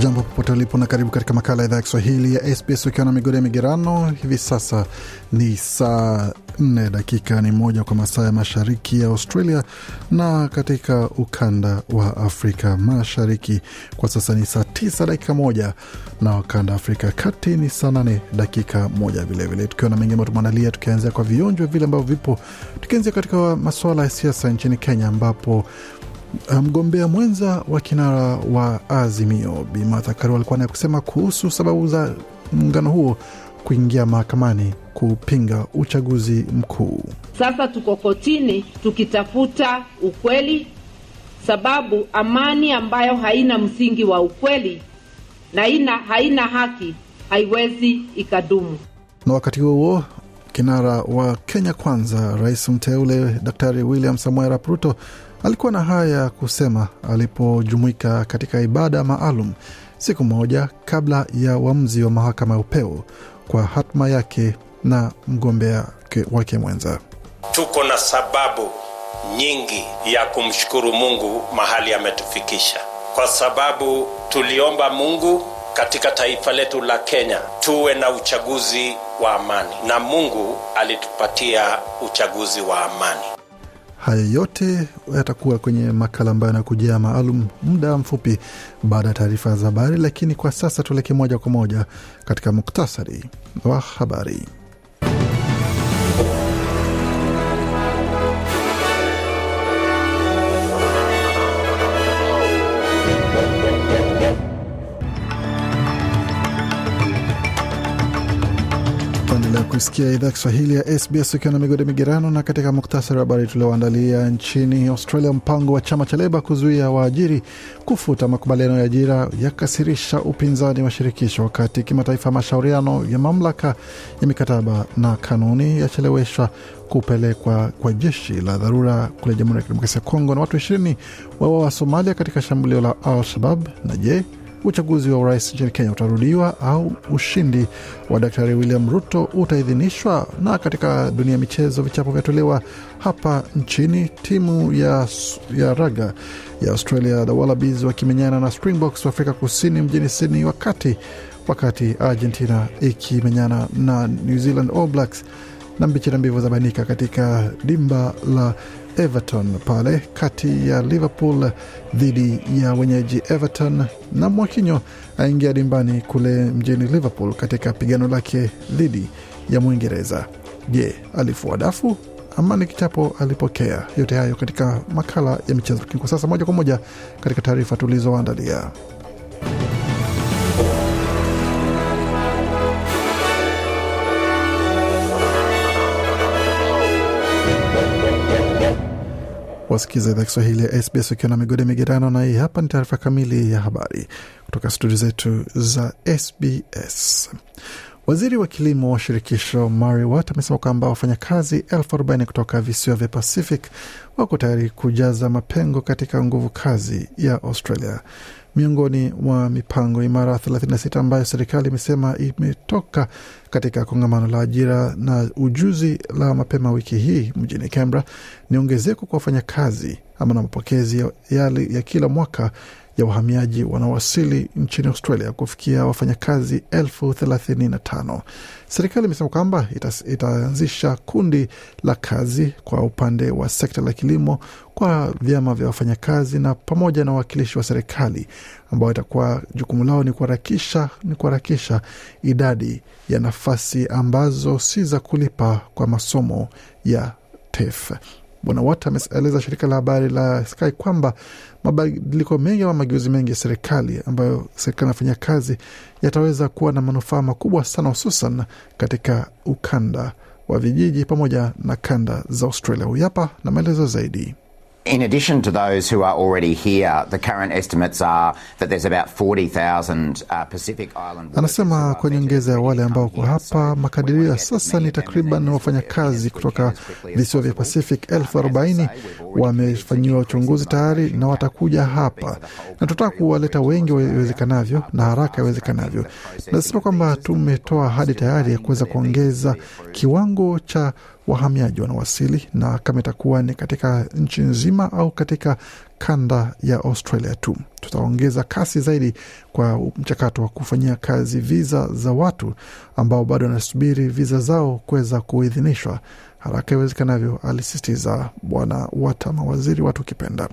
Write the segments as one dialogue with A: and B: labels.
A: Jambo popote ulipo na karibu katika makala ya idhaa ya Kiswahili ya SBS ukiwa na migodi ya migerano. Hivi sasa ni saa nne dakika ni moja kwa masaa ya mashariki ya Australia, na katika ukanda wa Afrika Mashariki kwa sasa ni saa tisa dakika moja na ukanda wa Afrika Kati ni saa nane dakika moja vilevile, tukiwa na mengi ambayo tumeandalia, tukianzia kwa vionjwa vile ambavyo vipo, tukianzia katika masuala ya siasa nchini Kenya ambapo mgombea mwenza wa kinara wa Azimio Bi Martha Karua alikuwa naye kusema kuhusu sababu za muungano huo kuingia mahakamani kupinga uchaguzi mkuu.
B: Sasa tuko kotini tukitafuta ukweli, sababu amani ambayo haina msingi wa ukweli na ina, haina haki haiwezi ikadumu.
A: Na wakati huo huo kinara wa Kenya Kwanza, rais mteule Daktari William Samoei Arap Ruto alikuwa na haya ya kusema alipojumuika katika ibada maalum siku moja kabla ya uamuzi wa mahakama ya upeo kwa hatma yake na mgombea wake mwenza.
C: Tuko na sababu nyingi ya kumshukuru Mungu mahali ametufikisha, kwa sababu tuliomba Mungu katika taifa letu la Kenya tuwe na uchaguzi wa amani, na Mungu alitupatia uchaguzi wa amani.
A: Haya yote yatakuwa kwenye makala ambayo yanakujia maalum muda mfupi baada ya taarifa za habari, lakini kwa sasa tuelekee moja kwa moja katika muktasari wa habari. Kusikia idhaa Kiswahili ya SBS ukiwa na migode migerano. Na katika muktasari wa habari tulioandalia, nchini Australia, mpango wa chama cha Leba kuzuia waajiri kufuta makubaliano ya ajira yakasirisha upinzani wa shirikisho, wakati kimataifa mashauriano ya mamlaka ya mikataba na kanuni yacheleweshwa kupelekwa kwa jeshi la dharura kule Jamhuri ya Kidemokrasia ya Kongo, na watu ishirini wawa wa Somalia katika shambulio la Al-Shabab. Na je, uchaguzi wa urais nchini Kenya utarudiwa au ushindi wa Daktari William Ruto utaidhinishwa? Na katika dunia ya michezo, vichapo vyatolewa hapa nchini, timu ya, ya raga ya Australia the Wallabies wakimenyana na Springboks wa Afrika Kusini mjini Sydney, wakati wakati Argentina ikimenyana na New Zealand All Blacks na mbichi na mbivu zabainika katika dimba la Everton pale kati ya Liverpool dhidi ya wenyeji Everton, na Mwakinyo aingia dimbani kule mjini Liverpool katika pigano lake dhidi ya Mwingereza. Je, alifua dafu ama ni kichapo alipokea? Yote hayo katika makala ya michezo, lakini kwa sasa moja kwa moja katika taarifa tulizoandalia. Wasikiza idhaa Kiswahili ya SBS ukiwa na migode migerano, na hii hapa ni taarifa kamili ya habari kutoka studio zetu za SBS. Waziri wa kilimo wa shirikisho Mary Watt amesema kwamba wafanyakazi elfu arobaini kutoka visiwa vya Pacific wako tayari kujaza mapengo katika nguvu kazi ya Australia. Miongoni mwa mipango imara 36 ambayo serikali imesema imetoka katika kongamano la ajira na ujuzi la mapema wiki hii mjini Canberra ni ongezeko kwa wafanyakazi ama na mapokezi yale ya kila mwaka ya wahamiaji wanaowasili nchini Australia kufikia wafanyakazi elfu thelathini na tano. Serikali imesema kwamba itaanzisha kundi la kazi kwa upande wa sekta la kilimo kwa vyama vya wafanyakazi na pamoja na wawakilishi wa serikali ambao itakuwa jukumu lao ni kuharakisha ni kuharakisha idadi ya nafasi ambazo si za kulipa kwa masomo ya TAFE. Bwana Watt ameeleza shirika la habari la Sky kwamba mabadiliko mengi ama mageuzi mengi ya serikali ambayo serikali inafanya kazi yataweza kuwa na manufaa makubwa sana, hususan katika ukanda wa vijiji pamoja na kanda za Australia. Huyu hapa na maelezo zaidi.
D: In addition to those who are already here, the current estimates are that there's about 40,000 uh, Pacific Island
A: Anasema kwa nyongeza ya wale ambao
D: kwa
A: hapa, makadirio ya sasa ni takriban wafanyakazi kutoka visiwa vya. Pacific elfu arobaini wamefanyiwa uchunguzi tayari na watakuja hapa, na tunataka kuwaleta wengi iwezekanavyo na haraka
D: uh,
A: iwezekanavyo. Nasema kwamba tumetoa ahadi tayari ya kuweza kuongeza kiwango cha wahamiaji wanawasili, na kama itakuwa ni katika nchi nzima au katika kanda ya Australia tu, tutaongeza kasi zaidi kwa mchakato wa kufanyia kazi viza za watu ambao bado wanasubiri viza zao kuweza kuidhinishwa haraka iwezekanavyo, alisisitiza Bwana Watama, waziri watu ukipenda.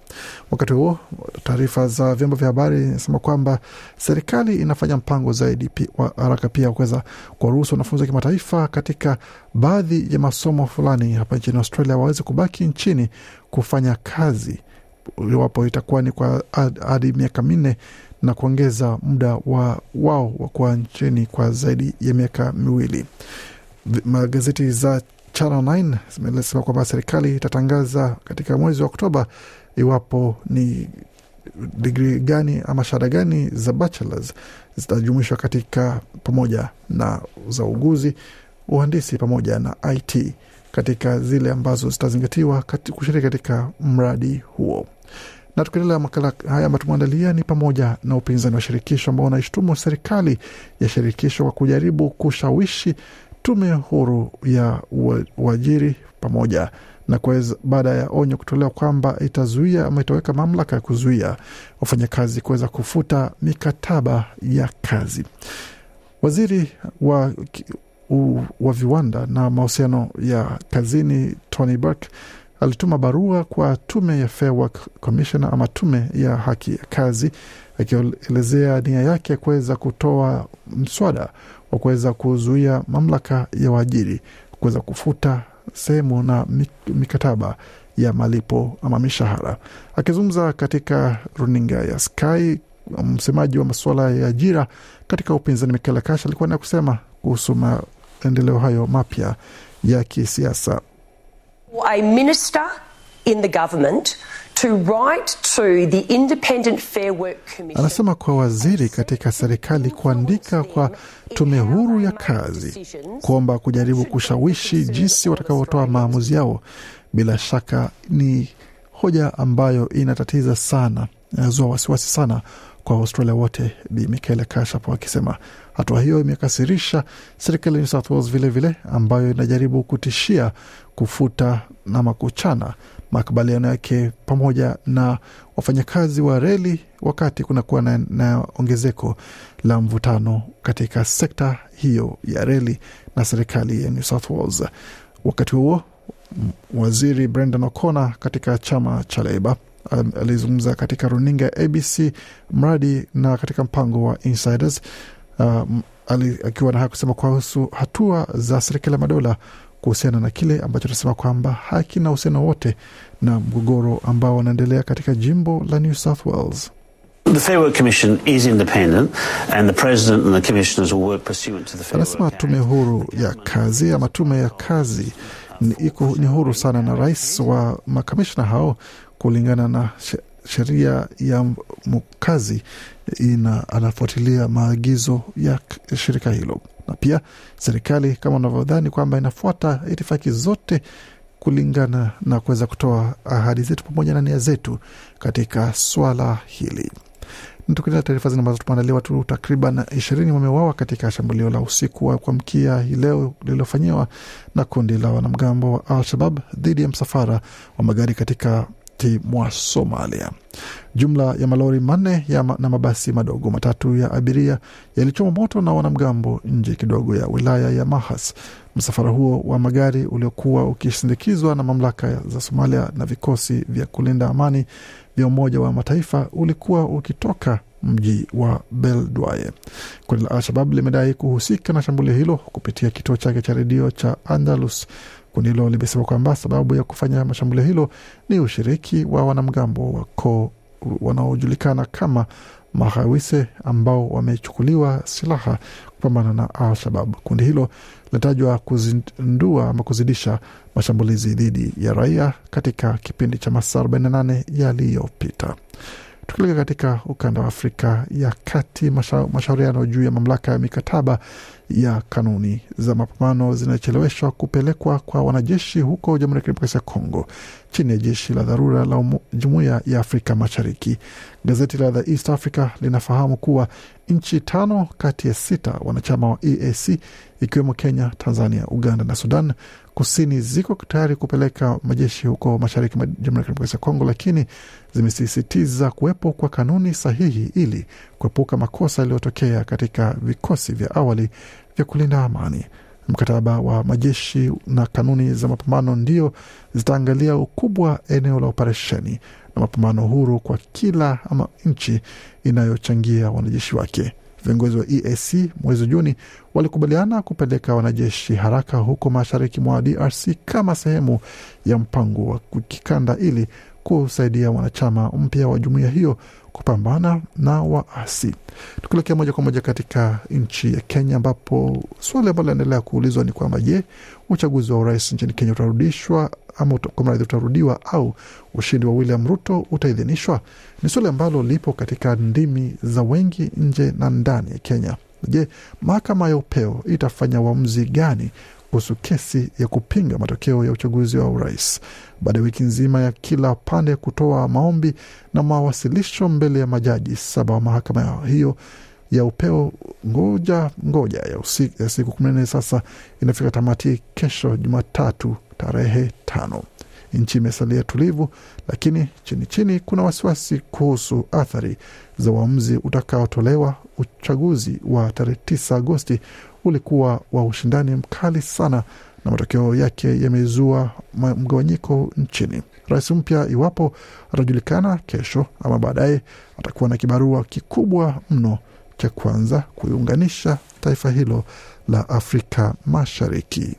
A: Wakati huo taarifa za vyombo vya habari inasema kwamba serikali inafanya mpango zaidi wa haraka pia kuweza kuwaruhusu wanafunzi wa kimataifa katika baadhi ya masomo fulani hapa nchini Australia waweze kubaki nchini kufanya kazi iwapo itakuwa ni kwa had- hadi miaka minne na kuongeza muda wa wao wa kuwa nchini kwa zaidi ya miaka miwili. Magazeti za Channel 9 zimesema kwamba serikali itatangaza katika mwezi wa Oktoba iwapo ni digri gani ama shahada gani za bachelors zitajumuishwa katika pamoja na za uguzi, uhandisi pamoja na IT katika zile ambazo zitazingatiwa kati- kushiriki katika mradi huo. Na tukiendelea makala haya ambayo tumeandalia ni pamoja na upinzani wa shirikisho ambao unaishtumu serikali ya shirikisho kwa kujaribu kushawishi tume huru ya uajiri pamoja na kuweza baada ya onyo kutolewa kwamba itazuia ama itaweka mamlaka ya kuzuia wafanyakazi kuweza kufuta mikataba ya kazi. Waziri wa, u, wa viwanda na mahusiano ya kazini Tony Burke alituma barua kwa tume ya Fair Work Commission ama tume ya haki ya kazi akielezea nia yake ya kuweza kutoa mswada wa kuweza kuzuia mamlaka ya waajiri kuweza kufuta sehemu na mikataba ya malipo ama mishahara. Akizungumza katika runinga ya Sky, msemaji wa masuala ya ajira katika upinzani Michael Kash alikuwa na kusema kuhusu maendeleo hayo mapya ya kisiasa.
E: a minister in the government to write to the Independent Fair Work Commission.
A: Anasema kwa waziri katika serikali kuandika kwa tume huru ya kazi kuomba kujaribu kushawishi jinsi watakavyotoa maamuzi yao, bila shaka ni hoja ambayo inatatiza sana, inazua wasiwasi sana kwa Australia wote. Bi Michaela Kashapo akisema hatua hiyo imekasirisha serikali ya New South Wales vilevile, ambayo inajaribu kutishia kufuta ama kuchana makubaliano yake pamoja na wafanyakazi wa reli wakati kunakuwa na, na ongezeko la mvutano katika sekta hiyo ya reli na serikali ya New South Wales. Wakati huo waziri Brendan O'Connor katika chama cha Leba um, alizungumza katika runinga ya ABC mradi na katika mpango wa Insiders um, ali, akiwa na haya kusema kuhusu hatua za serikali ya madola kuhusiana na kile ambacho anasema kwamba hakina uhusiano wote na mgogoro ambao wanaendelea katika jimbo la New South Wales.
F: The Fair Work Commission is independent, and the President and the Commissioners will work pursuant to the Fair
A: Anasema tume huru ya kazi ama tume ya kazi ni, iko, ni huru sana na rais wa makamishna hao kulingana na sheria ya mkazi ina anafuatilia maagizo ya shirika hilo, na pia serikali kama unavyodhani kwamba inafuata itifaki zote kulingana na kuweza kutoa ahadi zetu pamoja na nia zetu katika swala hili. Tukiendelea taarifa zingine ambazo tumeandalia, watu takriban ishirini wameuawa katika shambulio la usiku wa kuamkia hii leo lililofanyiwa na kundi la wanamgambo wa Al-Shabab dhidi ya msafara wa magari katika mwa Somalia. Jumla ya malori manne ya na mabasi madogo matatu ya abiria yalichoma moto na wanamgambo nje kidogo ya wilaya ya Mahas. Msafara huo wa magari uliokuwa ukisindikizwa na mamlaka za Somalia na vikosi vya kulinda amani vya Umoja wa Mataifa ulikuwa ukitoka mji wa Beledweyne. Kundi la Al-Shabab limedai kuhusika na shambulio hilo kupitia kituo chake cha redio cha Andalus. Kundi hilo limesema kwamba sababu ya kufanya mashambulio hilo ni ushiriki wa wanamgambo wa koo wanaojulikana kama mahawise ambao wamechukuliwa silaha kupambana na Al-Shabab. Kundi hilo linatajwa kuzindua ama kuzidisha mashambulizi dhidi ya raia katika kipindi cha masaa 48 yaliyopita. Tukileka katika ukanda wa Afrika ya Kati, mashauriano juu ya mamlaka ya mikataba ya kanuni za mapambano zinacheleweshwa kupelekwa kwa wanajeshi huko Jamhuri ya Kidemokrasia ya Kongo chini ya jeshi la dharura la Jumuiya ya Afrika Mashariki. Gazeti la The East Africa linafahamu kuwa nchi tano kati ya sita wanachama wa EAC ikiwemo Kenya, Tanzania, Uganda na Sudan Kusini ziko tayari kupeleka majeshi huko mashariki mwa Jamhuri ya Kidemokrasia ya Kongo, lakini zimesisitiza kuwepo kwa kanuni sahihi ili kuepuka makosa yaliyotokea katika vikosi vya awali vya kulinda amani. Mkataba wa majeshi na kanuni za mapambano ndio zitaangalia ukubwa eneo la operesheni na mapambano huru kwa kila ama nchi inayochangia wanajeshi wake. Viongozi wa EAC mwezi Juni walikubaliana kupeleka wanajeshi haraka huko mashariki mwa DRC kama sehemu ya mpango wa kikanda ili kusaidia wanachama mpya wa jumuiya hiyo kupambana na waasi. Tukielekea moja kwa moja katika nchi ya Kenya, ambapo swali ambalo linaendelea kuulizwa ni kwamba je, uchaguzi wa urais nchini Kenya utarudishwa ama kumradhi, utarudiwa au ushindi wa William Ruto utaidhinishwa? Ni swali ambalo lipo katika ndimi za wengi nje na ndani ya Kenya. Je, mahakama ya upeo itafanya uamuzi gani kuhusu kesi ya kupinga matokeo ya uchaguzi wa urais baada ya wiki nzima ya kila pande kutoa maombi na mawasilisho mbele ya majaji saba wa mahakama hiyo ya upeo. Ngoja ngoja ya, usiku, ya siku kumi na nne sasa inafika tamati kesho Jumatatu tarehe tano. Nchi imesalia tulivu, lakini chini chini kuna wasiwasi kuhusu athari za uamuzi utakaotolewa. Uchaguzi wa tarehe 9 Agosti ulikuwa wa ushindani mkali sana na matokeo yake yamezua mgawanyiko nchini. Rais mpya, iwapo atajulikana kesho ama baadaye, atakuwa na kibarua kikubwa mno cha kwanza kuiunganisha taifa hilo la Afrika Mashariki.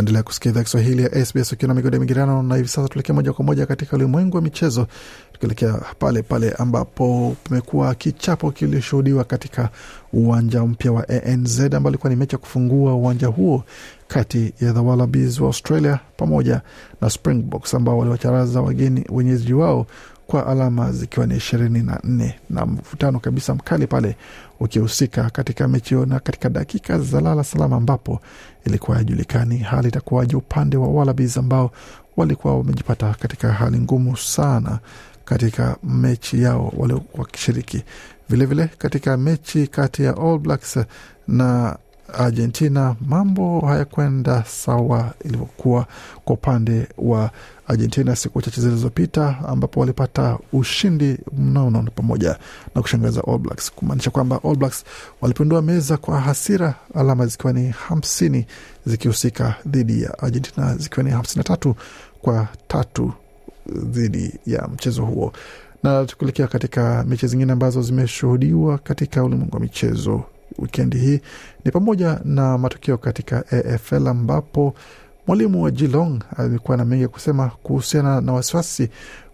A: Waendelea kusikia idhaa Kiswahili ya SBS ukiwa na migode migirano, na hivi sasa tuelekea moja kwa moja katika ulimwengu wa michezo, tukielekea pale pale ambapo pamekuwa kichapo kilishuhudiwa katika uwanja mpya wa ANZ ambao ilikuwa ni mechi ya kufungua uwanja huo kati ya the Wallabies wa Australia pamoja na Springboks ambao waliwacharaza wageni wenyeji wao kwa alama zikiwa ni ishirini na nne na mvutano kabisa mkali pale ukihusika katika mechi hiyo na katika dakika za lala salama, ambapo ilikuwa haijulikani hali itakuwaje upande wa Wallabies ambao walikuwa wamejipata katika hali ngumu sana katika mechi yao waliokuwa wakishiriki. Vilevile katika mechi kati ya All Blacks na Argentina mambo hayakwenda sawa ilivyokuwa kwa upande wa Argentina siku chache zilizopita, ambapo walipata ushindi mnono pamoja na kushangaza All Blacks, kumaanisha kwamba All Blacks walipindua meza kwa hasira, alama zikiwa ni hamsini zikihusika dhidi ya Argentina zikiwa ni hamsini na tatu kwa tatu dhidi ya mchezo huo. Na tukielekea katika mechi zingine ambazo zimeshuhudiwa katika ulimwengu wa michezo wikendi hii ni pamoja na matokeo katika AFL ambapo mwalimu wa Geelong amekuwa na mengi ya kusema kuhusiana na wasiwasi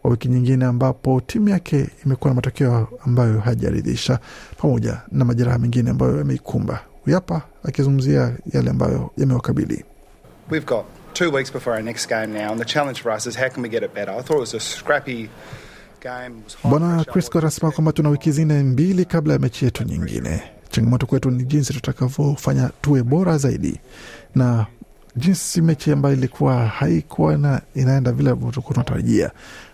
A: wa wiki nyingine ambapo timu yake imekuwa na matokeo ambayo hajaridhisha pamoja na majeraha mengine ambayo yameikumba. Huyapa akizungumzia yale ambayo yamewakabili.
G: We've got two weeks before our next game now and the challenge for us is how can we get it better. I thought it was a scrappy
A: Bwana Crisco anasema kwamba tuna wiki zingine mbili kabla ya mechi yetu nyingine. Changamoto kwetu ni jinsi tutakavyofanya tuwe bora zaidi, na jinsi mechi ambayo ilikuwa haikuwa na inaenda vile tulikuwa tunatarajia,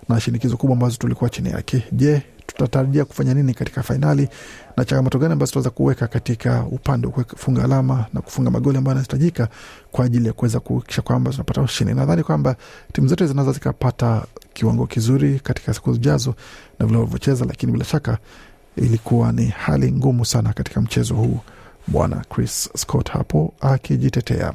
A: na shinikizo kubwa ambazo tulikuwa chini yake. Je, tutatarajia kufanya nini katika fainali na changamoto gani ambazo tunaweza kuweka katika upande wa kufunga alama na kufunga magoli ambayo yanahitajika kwa ajili ya kuweza kuhakikisha kwamba tunapata ushindi. Nadhani kwamba timu zote zinaweza zikapata kiwango kizuri katika siku zijazo na vile walivyocheza, lakini bila shaka ilikuwa ni hali ngumu sana katika mchezo huu, Bwana Chris Scott hapo akijitetea.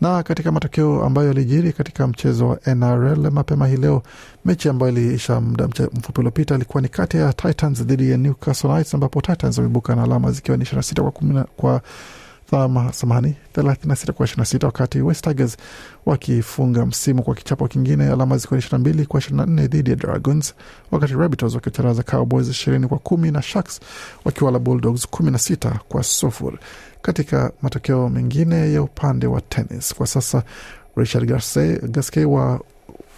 A: Na katika matokeo ambayo yalijiri katika mchezo wa NRL mapema hii leo, mechi ambayo iliisha muda mfupi uliopita ilikuwa ni kati ya Titans dhidi ya Newcastle Knights, ambapo Titans wameibuka na alama zikiwa ni ishirini na sita kwa kumi kwa samahani 36 kwa 26 wakati West Tigers wakifunga msimu kwa kichapo kingine alama zikiwa 22 kwa 24 dhidi ya Dragons, wakati Rabbitohs wakicharaza Cowboys 20 kwa kumi na Sharks wakiwala Bulldogs 16 kwa sufuri. Katika matokeo mengine ya upande wa tennis kwa sasa Richard Gasquet wa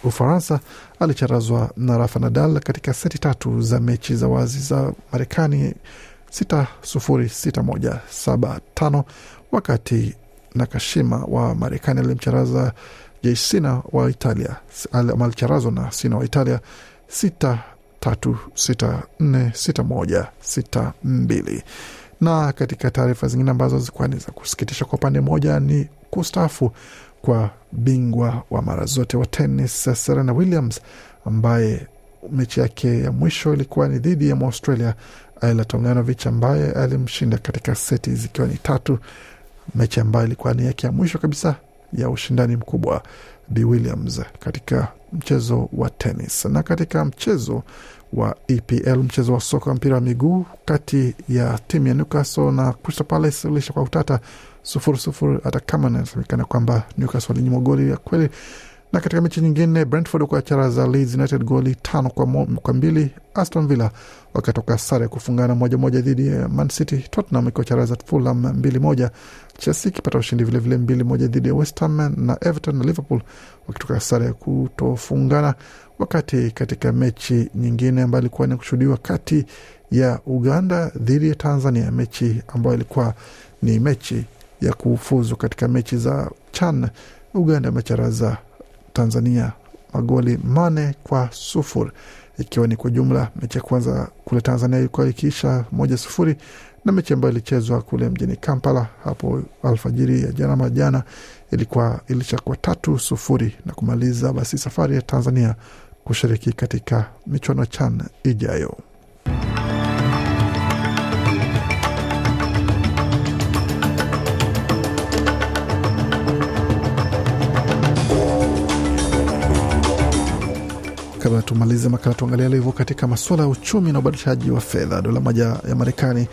A: Ufaransa alicharazwa na Rafa Nadal katika seti tatu za mechi za wazi za Marekani 6 sufuri 6 1 7 5 wakati Nakashima wa Marekani alimcharaza Jaisina wa Italia ama alicharazwa na Sina wa Italia 6 tatu 6 4 6 1 6 2 na katika taarifa zingine ambazo zilikuwa ni za kusikitisha kwa upande mmoja ni kustaafu kwa bingwa wa mara zote wa tenis Serena Williams ambaye mechi yake ya mwisho ilikuwa ni dhidi ya Mwaustralia Ayla Tomljanovic ambaye alimshinda katika seti zikiwa ni tatu, mechi ambayo ilikuwa ni yake ya mwisho kabisa ya ushindani mkubwa B Williams katika mchezo wa tenis. Na katika mchezo wa EPL, mchezo wa soka mpira wa miguu kati ya timu ya Newcastle na Crystal Palace ulisha kwa utata sufuri sufuri, hata kama inasemekana kwamba Newcastle walinyimwa goli ya kweli. Na katika mechi nyingine Brentford wakacharaza Leeds United goli tano kwa, mo, kwa mbili. Aston Villa wakatoka sare kufungana moja moja dhidi ya Man City. Tottenham ikiwacharaza Fulham mbili moja. Chelsea ikipata ushindi vilevile mbili moja dhidi ya West na Everton na Liverpool wakitoka sare kutofungana. Wakati katika mechi nyingine ambayo ilikuwa ni kushuhudiwa kati ya Uganda dhidi ya Tanzania, mechi ambayo ilikuwa ni mechi ya kufuzu katika mechi za CHAN, Uganda imecharaza Tanzania magoli mane kwa sufuri ikiwa ni kwa jumla mechi ya kwanza kule Tanzania ilikuwa ikiisha moja sufuri na mechi ambayo ilichezwa kule mjini Kampala hapo alfajiri ya jana majana ilikuwa ilisha tatu sufuri na kumaliza basi safari ya Tanzania kushiriki katika michuano CHAN ijayo. Tumalize makala, tuangalia hivyo katika masuala ya uchumi na ubadilishaji wa fedha. Dola moja ya Marekani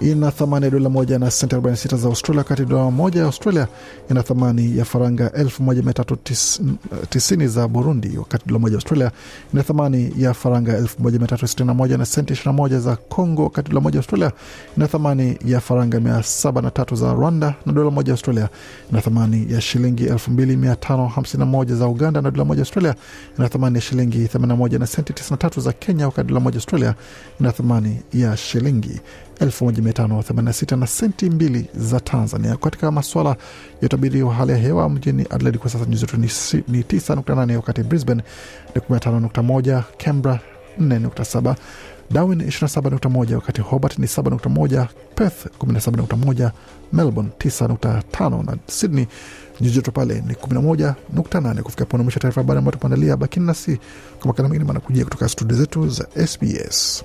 A: ina thamani ya dola moja na senti 46 za Australia, wakati dola moja ya Australia ina thamani ya faranga 1390 za Burundi, wakati dola moja ya Australia ina thamani ya faranga 1361 na senti 21 za Congo, wakati dola moja ya Australia ina thamani ya faranga 703 za Rwanda, na dola moja ya Australia ina thamani ya shilingi 2551 za Uganda, na dola moja ya Australia ina thamani ya shilingi 81 na senti 93 za Kenya, wakati dola moja ya Australia ina thamani ya shilingi 1586 na senti mbili za Tanzania. Katika maswala ya utabiri wa hali ya hewa mjini Adelaide kwa sasa nyuzi joto ni 9.8, wakati Brisbane ni 15.1, Canberra 4.7, Darwin 27.1, wakati Hobart ni 7.1, Perth 17.1, Melbourne 9.5 na Sydney nyuzi joto pale ni 11.8. Kufika pona mwisho taarifa habari ambayo tumeandalia, bakini nasi kwa makala mengine manakujia kutoka studio zetu za SBS.